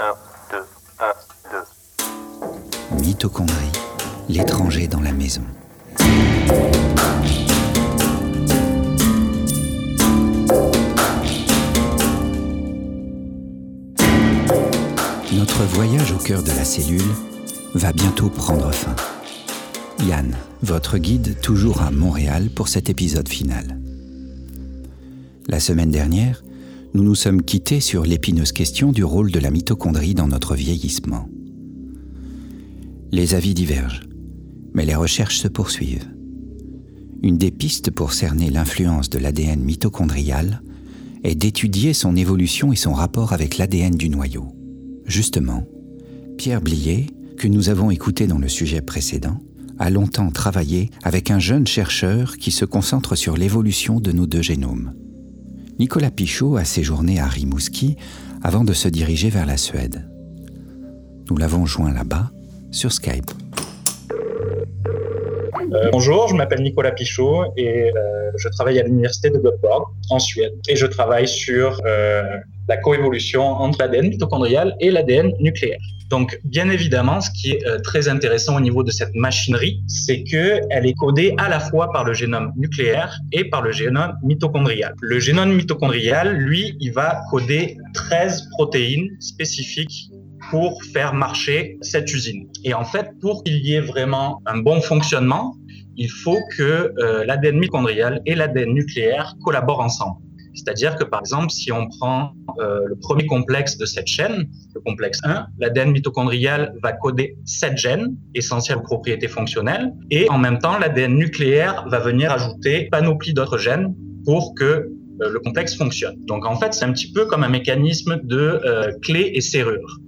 1, 2, 1, 2. Mitochondrie, l'étranger dans la maison. Notre voyage au cœur de la cellule va bientôt prendre fin. Yann, votre guide toujours à Montréal pour cet épisode final. La semaine dernière, nous nous sommes quittés sur l'épineuse question du rôle de la mitochondrie dans notre vieillissement. Les avis divergent, mais les recherches se poursuivent. Une des pistes pour cerner l'influence de l'ADN mitochondrial est d'étudier son évolution et son rapport avec l'ADN du noyau. Justement, Pierre Blier, que nous avons écouté dans le sujet précédent, a longtemps travaillé avec un jeune chercheur qui se concentre sur l'évolution de nos deux génomes. Nicolas Pichot a séjourné à Rimouski avant de se diriger vers la Suède. Nous l'avons joint là-bas sur Skype. Euh, bonjour, je m'appelle Nicolas Pichot et euh, je travaille à l'université de Göteborg en Suède. Et je travaille sur euh, la coévolution entre l'ADN mitochondrial et l'ADN nucléaire. Donc, bien évidemment, ce qui est euh, très intéressant au niveau de cette machinerie, c'est que elle est codée à la fois par le génome nucléaire et par le génome mitochondrial. Le génome mitochondrial, lui, il va coder 13 protéines spécifiques pour faire marcher cette usine. Et en fait, pour qu'il y ait vraiment un bon fonctionnement, il faut que euh, l'ADN mitochondrial et l'ADN nucléaire collaborent ensemble. C'est-à-dire que, par exemple, si on prend euh, le premier complexe de cette chaîne, le complexe 1, l'ADN mitochondrial va coder 7 gènes essentiels aux propriétés fonctionnelles, et en même temps, l'ADN nucléaire va venir ajouter panoplie d'autres gènes pour que euh, le complexe fonctionne. Donc, en fait, c'est un petit peu comme un mécanisme de euh, clé et serrure.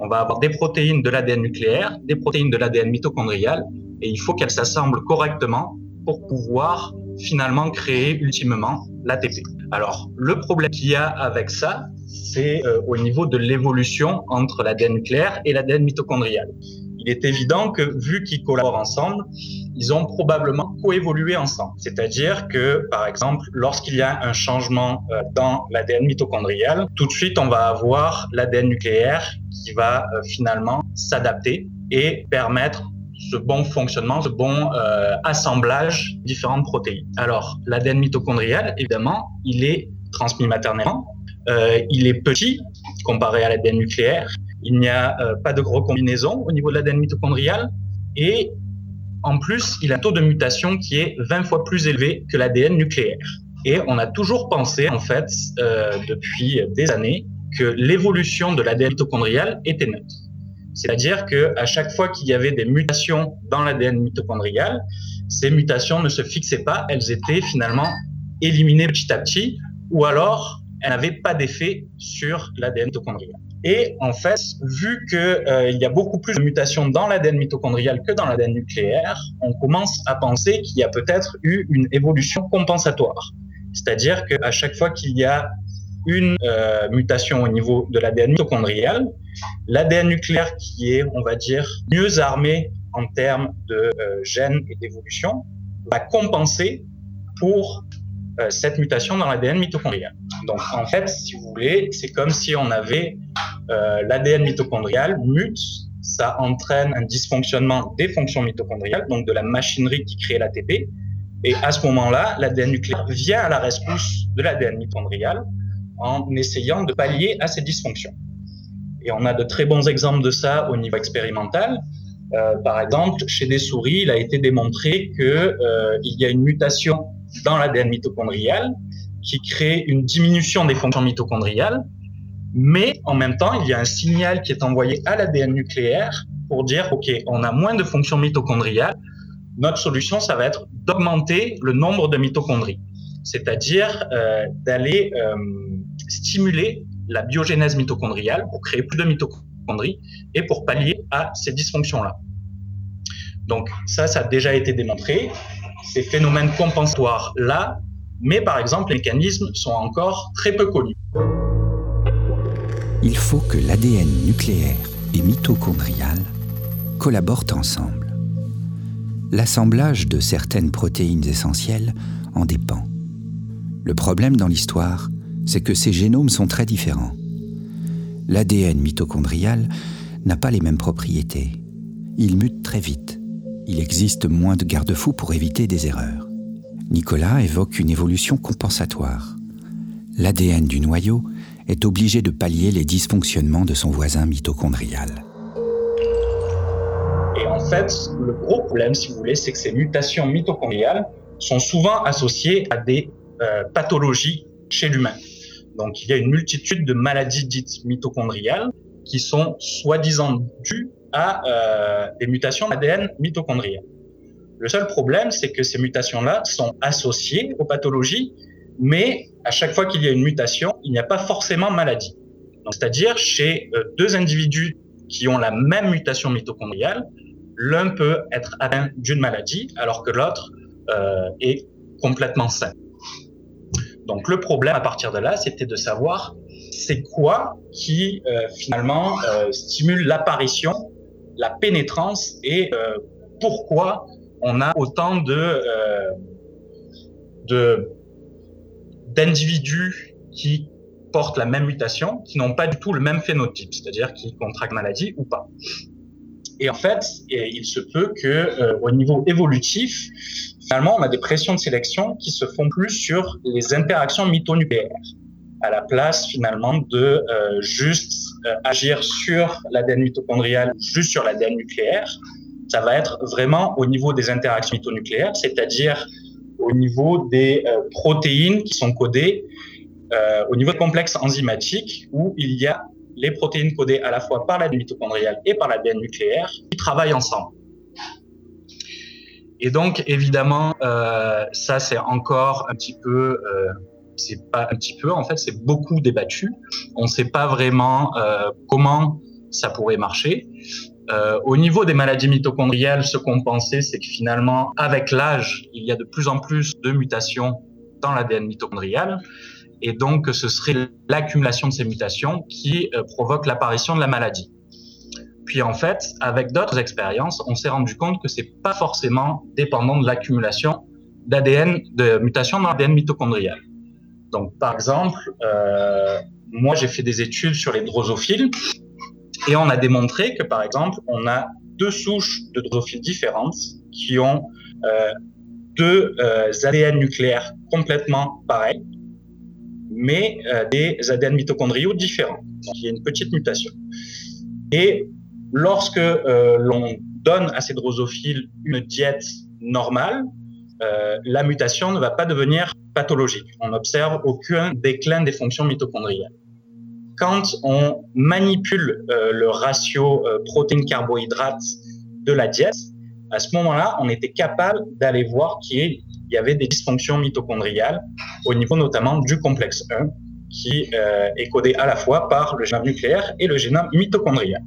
On va avoir des protéines de l'ADN nucléaire, des protéines de l'ADN mitochondrial, et il faut qu'elles s'assemblent correctement pour pouvoir finalement créer ultimement l'ATP. Alors, le problème qu'il y a avec ça, c'est euh, au niveau de l'évolution entre l'ADN nucléaire et l'ADN mitochondrial. Il est évident que vu qu'ils collaborent ensemble, ils ont probablement coévolué ensemble. C'est-à-dire que, par exemple, lorsqu'il y a un changement euh, dans l'ADN mitochondrial, tout de suite, on va avoir l'ADN nucléaire qui va euh, finalement s'adapter et permettre ce bon fonctionnement, ce bon euh, assemblage différentes protéines. Alors, l'ADN mitochondrial, évidemment, il est transmis maternellement. Euh, il est petit comparé à l'ADN nucléaire. Il n'y a euh, pas de gros combinaisons au niveau de l'ADN mitochondrial. Et en plus, il a un taux de mutation qui est 20 fois plus élevé que l'ADN nucléaire. Et on a toujours pensé, en fait, euh, depuis des années, que l'évolution de l'ADN mitochondrial était neutre. C'est-à-dire que à chaque fois qu'il y avait des mutations dans l'ADN mitochondrial, ces mutations ne se fixaient pas, elles étaient finalement éliminées petit à petit, ou alors elles n'avaient pas d'effet sur l'ADN mitochondrial. Et en fait, vu qu'il euh, y a beaucoup plus de mutations dans l'ADN mitochondrial que dans l'ADN nucléaire, on commence à penser qu'il y a peut-être eu une évolution compensatoire. C'est-à-dire qu'à chaque fois qu'il y a une euh, mutation au niveau de l'ADN mitochondrial, l'ADN nucléaire qui est, on va dire, mieux armé en termes de euh, gènes et d'évolution, va compenser pour euh, cette mutation dans l'ADN mitochondrial. Donc en fait, si vous voulez, c'est comme si on avait l'ADN mitochondrial mute, ça entraîne un dysfonctionnement des fonctions mitochondriales, donc de la machinerie qui crée l'ATP. Et à ce moment-là, l'ADN nucléaire vient à la rescousse de l'ADN mitochondrial en essayant de pallier à ces dysfonctions. Et on a de très bons exemples de ça au niveau expérimental. Euh, par exemple, chez des souris, il a été démontré qu'il euh, y a une mutation dans l'ADN mitochondrial qui crée une diminution des fonctions mitochondriales, mais en même temps, il y a un signal qui est envoyé à l'ADN nucléaire pour dire, OK, on a moins de fonctions mitochondriales, notre solution, ça va être d'augmenter le nombre de mitochondries, c'est-à-dire euh, d'aller euh, stimuler la biogénèse mitochondriale pour créer plus de mitochondries et pour pallier à ces dysfonctions-là. Donc ça, ça a déjà été démontré. Ces phénomènes compensatoires-là, mais par exemple, les mécanismes sont encore très peu connus. Il faut que l'ADN nucléaire et mitochondrial collaborent ensemble. L'assemblage de certaines protéines essentielles en dépend. Le problème dans l'histoire, c'est que ces génomes sont très différents. l'ADN mitochondrial n'a pas les mêmes propriétés. Il mute très vite. Il existe moins de garde-fous pour éviter des erreurs. Nicolas évoque une évolution compensatoire. L'ADN du noyau est obligé de pallier les dysfonctionnements de son voisin mitochondrial. Et en fait, le gros problème, si vous voulez, c'est que ces mutations mitochondriales sont souvent associées à des euh, pathologies chez l'humain. Donc, il y a une multitude de maladies dites mitochondriales qui sont soi-disant dues à euh, des mutations ADN mitochondriales. Le seul problème, c'est que ces mutations-là sont associées aux pathologies, mais à chaque fois qu'il y a une mutation, il n'y a pas forcément maladie. C'est-à-dire, chez euh, deux individus qui ont la même mutation mitochondriale, l'un peut être atteint d'une maladie alors que l'autre est complètement sain. Donc le problème à partir de là, c'était de savoir c'est quoi qui euh, finalement euh, stimule l'apparition, la pénétrance et euh, pourquoi on a autant d'individus qui portent la même mutation, qui n'ont pas du tout le même phénotype, c'est-à-dire qui contractent maladie ou pas. Et en fait, il se peut que au niveau évolutif, Finalement, on a des pressions de sélection qui se font plus sur les interactions mitonucléaires, à la place finalement de euh, juste euh, agir sur l'ADN mitochondrial, juste sur l'ADN nucléaire. Ça va être vraiment au niveau des interactions mitonucléaires, c'est-à-dire au niveau des euh, protéines qui sont codées, au niveau de complexe enzymatique, où il y a les protéines codées à la fois par l'ADN mitochondrial et par l'ADN nucléaire qui travaillent ensemble. Et donc, évidemment, euh, ça, c'est encore un petit peu, euh, c'est pas un petit peu, en fait, c'est beaucoup débattu. On ne sait pas vraiment euh, comment ça pourrait marcher. Au niveau des maladies mitochondriales, ce qu'on pensait, c'est que finalement, avec l'âge, il y a de plus en plus de mutations dans l'ADN mitochondrial. Et donc, ce serait l'accumulation de ces mutations qui euh, provoque l'apparition de la maladie. Puis en fait, avec d'autres expériences, on s'est rendu compte que c'est pas forcément dépendant de l'accumulation d'ADN, de mutations dans l'ADN mitochondrial. Donc par exemple, euh, moi j'ai fait des études sur les drosophiles et on a démontré que par exemple, on a deux souches de drosophiles différentes qui ont euh, deux ADN nucléaires complètement pareils, mais euh, des ADN mitochondriaux différents. Donc il y a une petite mutation. Et Lorsque euh, l'on donne à ces drosophiles une diète normale, euh, la mutation ne va pas devenir pathologique. On n'observe aucun déclin des fonctions mitochondriales. Quand on manipule le ratio protéines-carbohydrates de la diète, à ce moment-là, on était capable d'aller voir qu'il y avait des dysfonctions mitochondriales au niveau notamment du complexe 1, qui est codé à la fois par le génome nucléaire et le génome mitochondrial.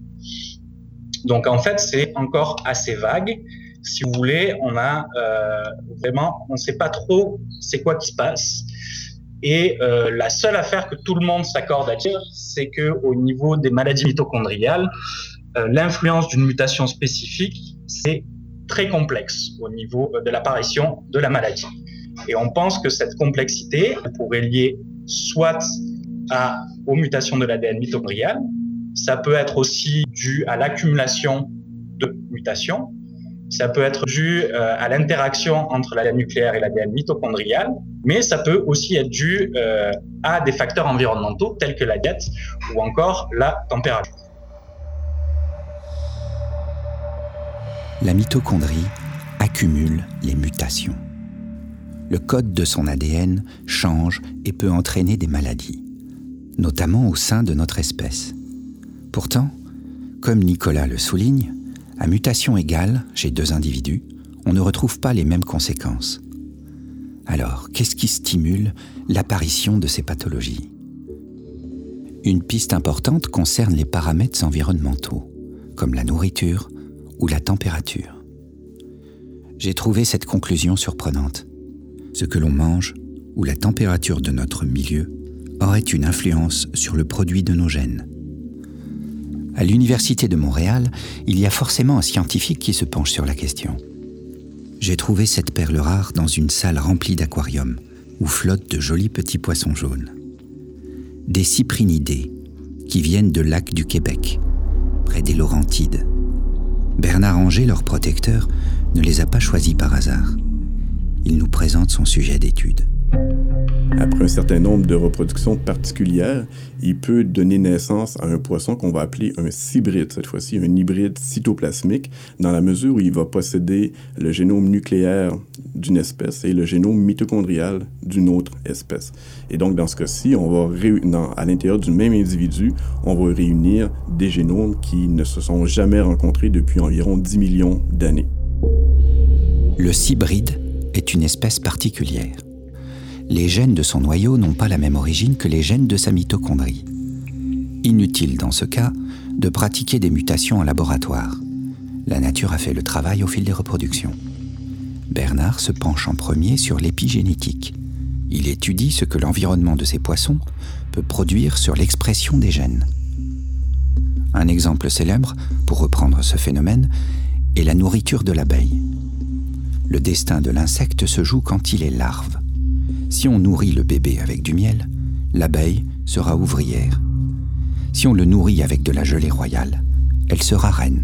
Donc en fait, c'est encore assez vague. Si vous voulez, on a euh, vraiment, on ne sait pas trop c'est quoi qui se passe. Et euh, la seule affaire que tout le monde s'accorde à dire, c'est que au niveau des maladies mitochondriales, euh, l'influence d'une mutation spécifique, c'est très complexe au niveau de l'apparition de la maladie. Et on pense que cette complexité pourrait lier soit aux mutations de l'ADN mitochondrial, ça peut être aussi dû à l'accumulation de mutations. Ça peut être dû euh, à l'interaction entre l'ADN nucléaire et l'ADN mitochondrial, mais ça peut aussi être dû euh, à des facteurs environnementaux tels que la diète ou encore la température. La mitochondrie accumule les mutations. Le code de son ADN change et peut entraîner des maladies, notamment au sein de notre espèce. Pourtant, comme Nicolas le souligne, à mutation égale chez deux individus, on ne retrouve pas les mêmes conséquences. Alors, qu'est-ce qui stimule l'apparition de ces pathologies? Une piste importante concerne les paramètres environnementaux, comme la nourriture ou la température. J'ai trouvé cette conclusion surprenante. Ce que l'on mange ou la température de notre milieu aurait une influence sur le produit de nos gènes. À l'Université de Montréal, il y a forcément un scientifique qui se penche sur la question. J'ai trouvé cette perle rare dans une salle remplie d'aquariums, où flottent de jolis petits poissons jaunes. Des cyprinidés, qui viennent de lacs du Québec, près des Laurentides. Bernard Anger, leur protecteur, ne les a pas choisis par hasard. Il nous présente son sujet d'étude. Après un certain nombre de reproductions particulières, il peut donner naissance à un poisson qu'on va appeler un cybride, cette fois-ci un hybride cytoplasmique, dans la mesure où il va posséder le génome nucléaire d'une espèce et le génome mitochondrial d'une autre espèce. Et donc, dans ce cas-ci, on va à l'intérieur du même individu, on va réunir des génomes qui ne se sont jamais rencontrés depuis environ 10 millions d'années. Le cybride est une espèce particulière les gènes de son noyau n'ont pas la même origine que les gènes de sa mitochondrie. Inutile dans ce cas de pratiquer des mutations en laboratoire. La nature a fait le travail au fil des reproductions. Bernard se penche en premier sur l'épigénétique. Il étudie ce que l'environnement de ces poissons peut produire sur l'expression des gènes. Un exemple célèbre, pour reprendre ce phénomène, est la nourriture de l'abeille. Le destin de l'insecte se joue quand il est larve. Si on nourrit le bébé avec du miel, l'abeille sera ouvrière. Si on le nourrit avec de la gelée royale, elle sera reine,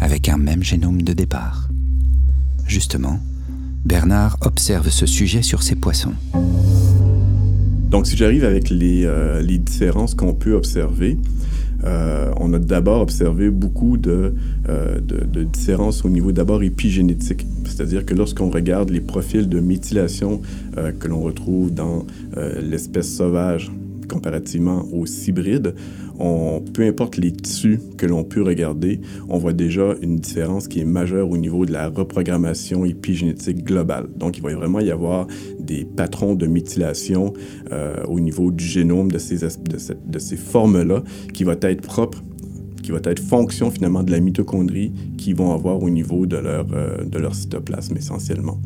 avec un même génome de départ. Justement, Bernard observe ce sujet sur ses poissons. Donc si j'arrive avec les, euh, différences qu'on peut observer, euh, on a d'abord observé beaucoup euh, de, de, différences au niveau d'abord épigénétique. C'est-à-dire que lorsqu'on regarde les profils de méthylation euh, que l'on retrouve dans l'espèce sauvage comparativement aux hybrides, on, peu importe les tissus que l'on peut regarder, on voit déjà une différence qui est majeure au niveau de la reprogrammation épigénétique globale. Donc, il va vraiment y avoir des patrons de méthylation euh, au niveau du génome de ces, de, ces formes-là qui vont être propres qui va être fonction finalement de la mitochondrie qu'ils vont avoir au niveau de leur, euh, de leur cytoplasme essentiellement.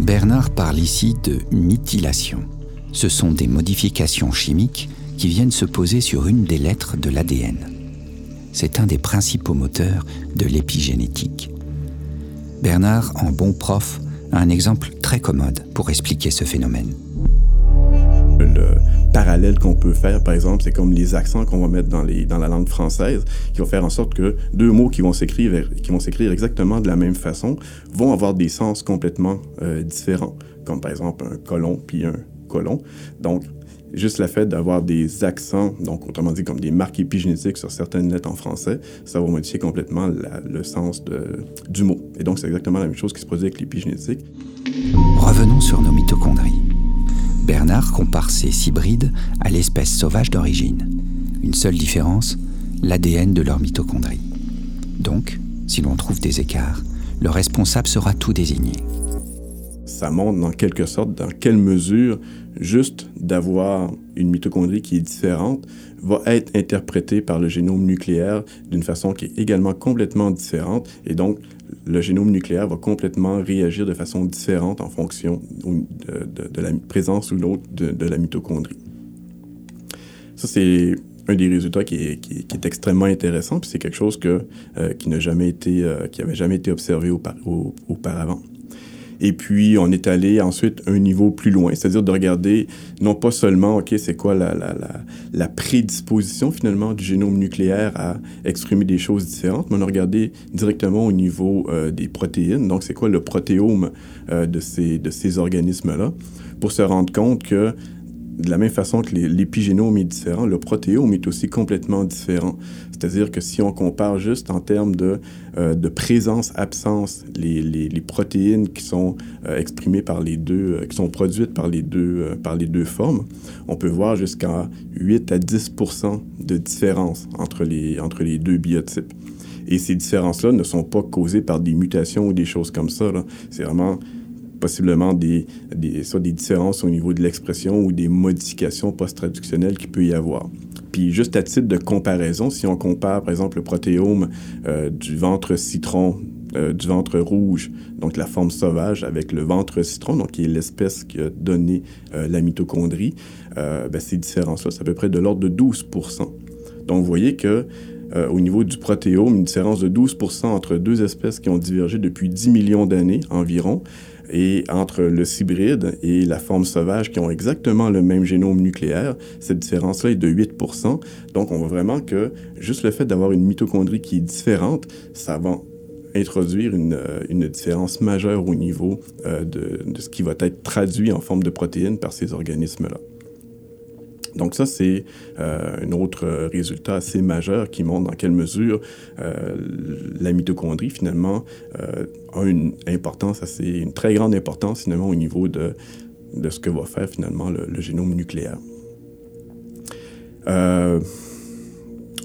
Bernard parle ici de méthylation. Ce sont des modifications chimiques qui viennent se poser sur une des lettres de l'ADN. C'est un des principaux moteurs de l'épigénétique. Bernard, en bon prof, a un exemple très commode pour expliquer ce phénomène. Le parallèle qu'on peut faire, par exemple, c'est comme les accents qu'on va mettre dans, la langue française, qui vont faire en sorte que deux mots qui vont s'écrire, exactement de la même façon vont avoir des sens complètement euh, différents, comme par exemple un colon puis un colon. Donc, Juste le fait d'avoir des accents, donc autrement dit comme des marques épigénétiques sur certaines lettres en français, ça va modifier complètement le sens du mot. Et donc c'est exactement la même chose qui se produit avec l'épigénétique. Revenons sur nos. Bernard compare ces hybrides à l'espèce sauvage d'origine. Une seule différence, l'ADN de leur mitochondries. Donc, si l'on trouve des écarts, le responsable sera tout désigné ça montre en quelque sorte dans quelle mesure juste d'avoir une mitochondrie qui est différente va être interprétée par le génome nucléaire d'une façon qui est également complètement différente et donc le génome nucléaire va complètement réagir de façon différente en fonction de, la présence ou non de, la mitochondrie. Ça, c'est un des résultats qui est, extrêmement intéressant, puis c'est quelque chose euh, qui n'a jamais été, euh, qui avait jamais été observé auparavant. Et puis, on est allé ensuite un niveau plus loin, c'est-à-dire de regarder non pas seulement, OK, c'est quoi la, la, la, la, prédisposition finalement du génome nucléaire à exprimer des choses différentes, mais on a regardé directement au niveau euh, des protéines. Donc, c'est quoi le protéome euh, de ces, de ces organismes-là pour se rendre compte que de la même façon que l'épigénome est différent, le protéome est aussi complètement différent. C'est-à-dire que si on compare juste en termes de, euh, présence-absence, les, protéines qui sont euh, exprimées par les deux, euh, qui sont produites par les deux, par les deux formes, on peut voir jusqu'à 8 à 10% de différence entre les, entre les deux biotypes. Et ces différences-là ne sont pas causées par des mutations ou des choses comme ça. C'est vraiment possiblement des, des, soit des différences au niveau de l'expression ou des modifications post-traductionnelles qu'il peut y avoir. Puis juste à titre de comparaison, si on compare par exemple le protéome euh, du ventre citron euh, du ventre rouge, donc la forme sauvage, avec le ventre citron, donc qui est l'espèce qui a donné euh, la mitochondrie, ben, ces différences-là, c'est à peu près de l'ordre de 12 Donc vous voyez que au niveau du protéome, une différence de 12 entre deux espèces qui ont divergé depuis 10 millions d'années environ, Et entre le cybride et la forme sauvage qui ont exactement le même génome nucléaire, cette différence-là est de 8 Donc, on voit vraiment que juste le fait d'avoir une mitochondrie qui est différente, ça va introduire une, une différence majeure au niveau euh, de, de, ce qui va être traduit en forme de protéines par ces organismes-là. Donc ça, c'est euh, un autre résultat assez majeur qui montre dans quelle mesure euh, la mitochondrie, finalement, euh, a une importance assez, une très grande importance, finalement, au niveau de, de ce que va faire, finalement, le, le génome nucléaire.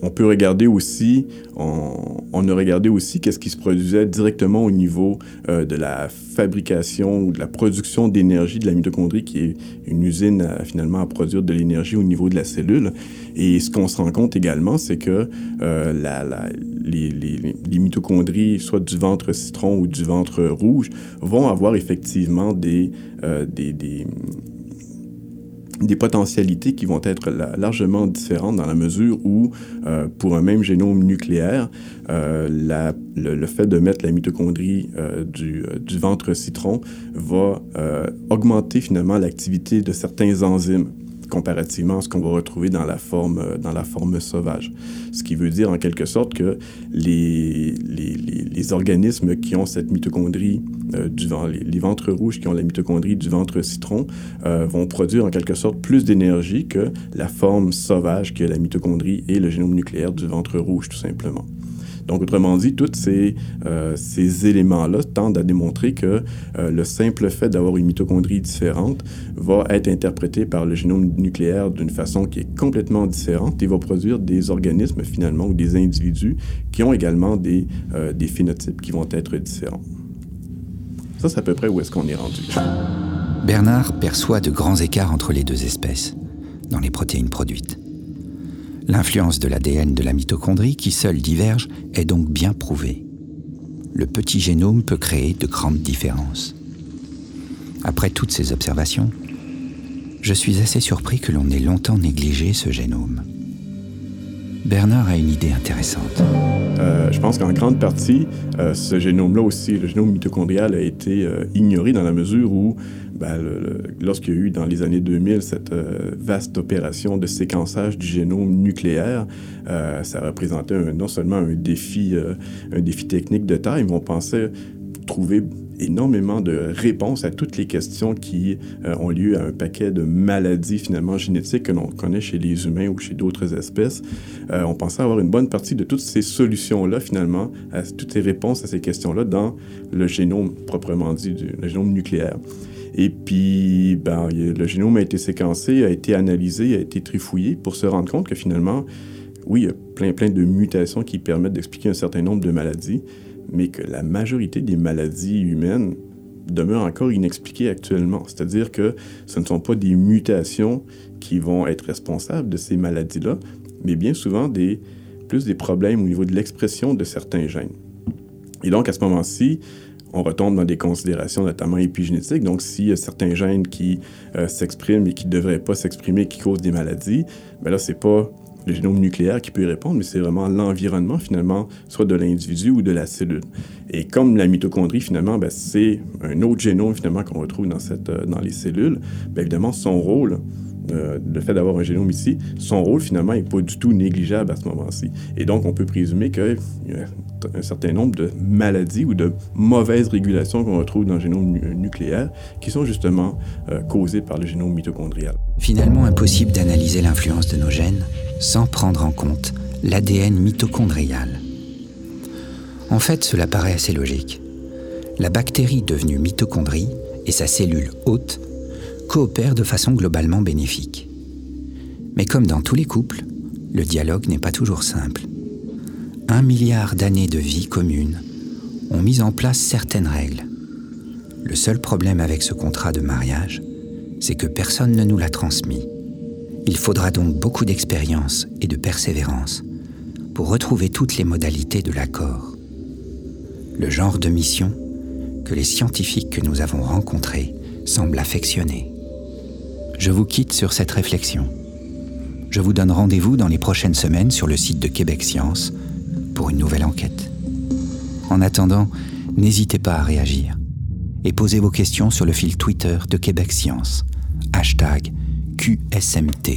Euh, on peut regarder aussi, on, a regardé aussi qu'est-ce qui se produisait directement au niveau euh, de la fabrication ou de la production d'énergie de la mitochondrie, qui est une usine finalement à produire de l'énergie au niveau de la cellule. Et ce qu'on se rend compte également, c'est que euh, les, mitochondries, soit du ventre citron ou du ventre rouge, vont avoir effectivement euh, des des potentialités qui vont être largement différentes dans la mesure où, euh, pour un même génome nucléaire, euh, le, fait de mettre la mitochondrie euh, du, ventre citron va augmenter finalement l'activité de certains enzymes comparativement à ce qu'on va retrouver dans la forme, euh, dans la forme sauvage. Ce qui veut dire en quelque sorte que les, les, organismes qui ont cette mitochondrie euh, du les, les ventres rouges qui ont la mitochondrie du ventre citron euh, vont produire en quelque sorte plus d'énergie que la forme sauvage qui est la mitochondrie et le génome nucléaire du ventre rouge tout simplement. Donc, autrement dit, tous ces, euh, ces éléments-là tendent à démontrer que euh, le simple fait d'avoir une mitochondrie différente va être interprété par le génome nucléaire d'une façon qui est complètement différente et va produire des organismes finalement ou des individus qui ont également des, euh, des phénotypes qui vont être différents. Ça, c'est à peu près où est-ce qu'on est rendu. Bernard perçoit de grands écarts entre les deux espèces dans les protéines produites. L'influence de l'ADN de la mitochondrie, qui seule diverge, est donc bien prouvée. Le petit génome peut créer de grandes différences. Après toutes ces observations, je suis assez surpris que l'on ait longtemps négligé ce génome. Bernard a une idée intéressante. Euh, je pense qu'en grande partie, euh, ce génome-là aussi, le génome mitochondrial, a été euh, ignoré dans la mesure où ben, lorsqu'il y a eu dans les années 2000 cette vaste opération de séquençage du génome nucléaire, ça représentait non seulement un défi, un défi technique de taille, mais on pensait trouver énormément de réponses à toutes les questions qui euh, ont lieu à un paquet de maladies finalement génétiques que l'on connaît chez les humains ou chez d'autres espèces. Euh, on pensait avoir une bonne partie de toutes ces solutions-là finalement, toutes ces réponses à ces questions-là dans le génome proprement dit, le génome nucléaire. Et puis, ben, le génome a été séquencé, a été analysé, a été trifouillé pour se rendre compte que finalement, oui, il y a plein, plein de mutations qui permettent d'expliquer un certain nombre de maladies, mais que la majorité des maladies humaines demeurent encore inexpliquées actuellement. C'est-à-dire que ce ne sont pas des mutations qui vont être responsables de ces maladies-là, mais bien souvent plus des problèmes au niveau de l'expression de certains gènes. Et donc, à ce moment-ci, on retombe dans des considérations notamment épigénétiques. Donc, s'il y a certains gènes qui euh, s'expriment et qui ne devraient pas s'exprimer, qui causent des maladies, bien là, c'est pas le génome nucléaire qui peut y répondre, mais c'est vraiment l'environnement, finalement, soit de l'individu ou de la cellule. Et comme la mitochondrie, finalement, ben, c'est un autre génome, finalement, qu'on retrouve dans, cette, euh, dans les cellules, bien évidemment, son rôle, le fait d'avoir un génome ici, son rôle finalement n'est pas du tout négligeable à ce moment-ci. Et donc, on peut présumer qu'il y a un certain nombre de maladies ou de mauvaises régulations qu'on retrouve dans le génome nu nucléaire qui sont justement euh, causées par le génome mitochondrial. Finalement, impossible d'analyser l'influence de nos gènes sans prendre en compte l'ADN mitochondrial. En fait, cela paraît assez logique. La bactérie devenue mitochondrie et sa cellule hôte coopèrent de façon globalement bénéfique. Mais comme dans tous les couples, le dialogue n'est pas toujours simple. Un milliard d'années de vie commune ont mis en place certaines règles. Le seul problème avec ce contrat de mariage, c'est que personne ne nous l'a transmis. Il faudra donc beaucoup d'expérience et de persévérance pour retrouver toutes les modalités de l'accord. Le genre de mission que les scientifiques que nous avons rencontrés semblent affectionner. Je vous quitte sur cette réflexion. Je vous donne rendez-vous dans les prochaines semaines sur le site de Québec Science pour une nouvelle enquête. En attendant, n'hésitez pas à réagir. et posez vos questions sur le fil Twitter de Québec Science. Hashtag QSMT.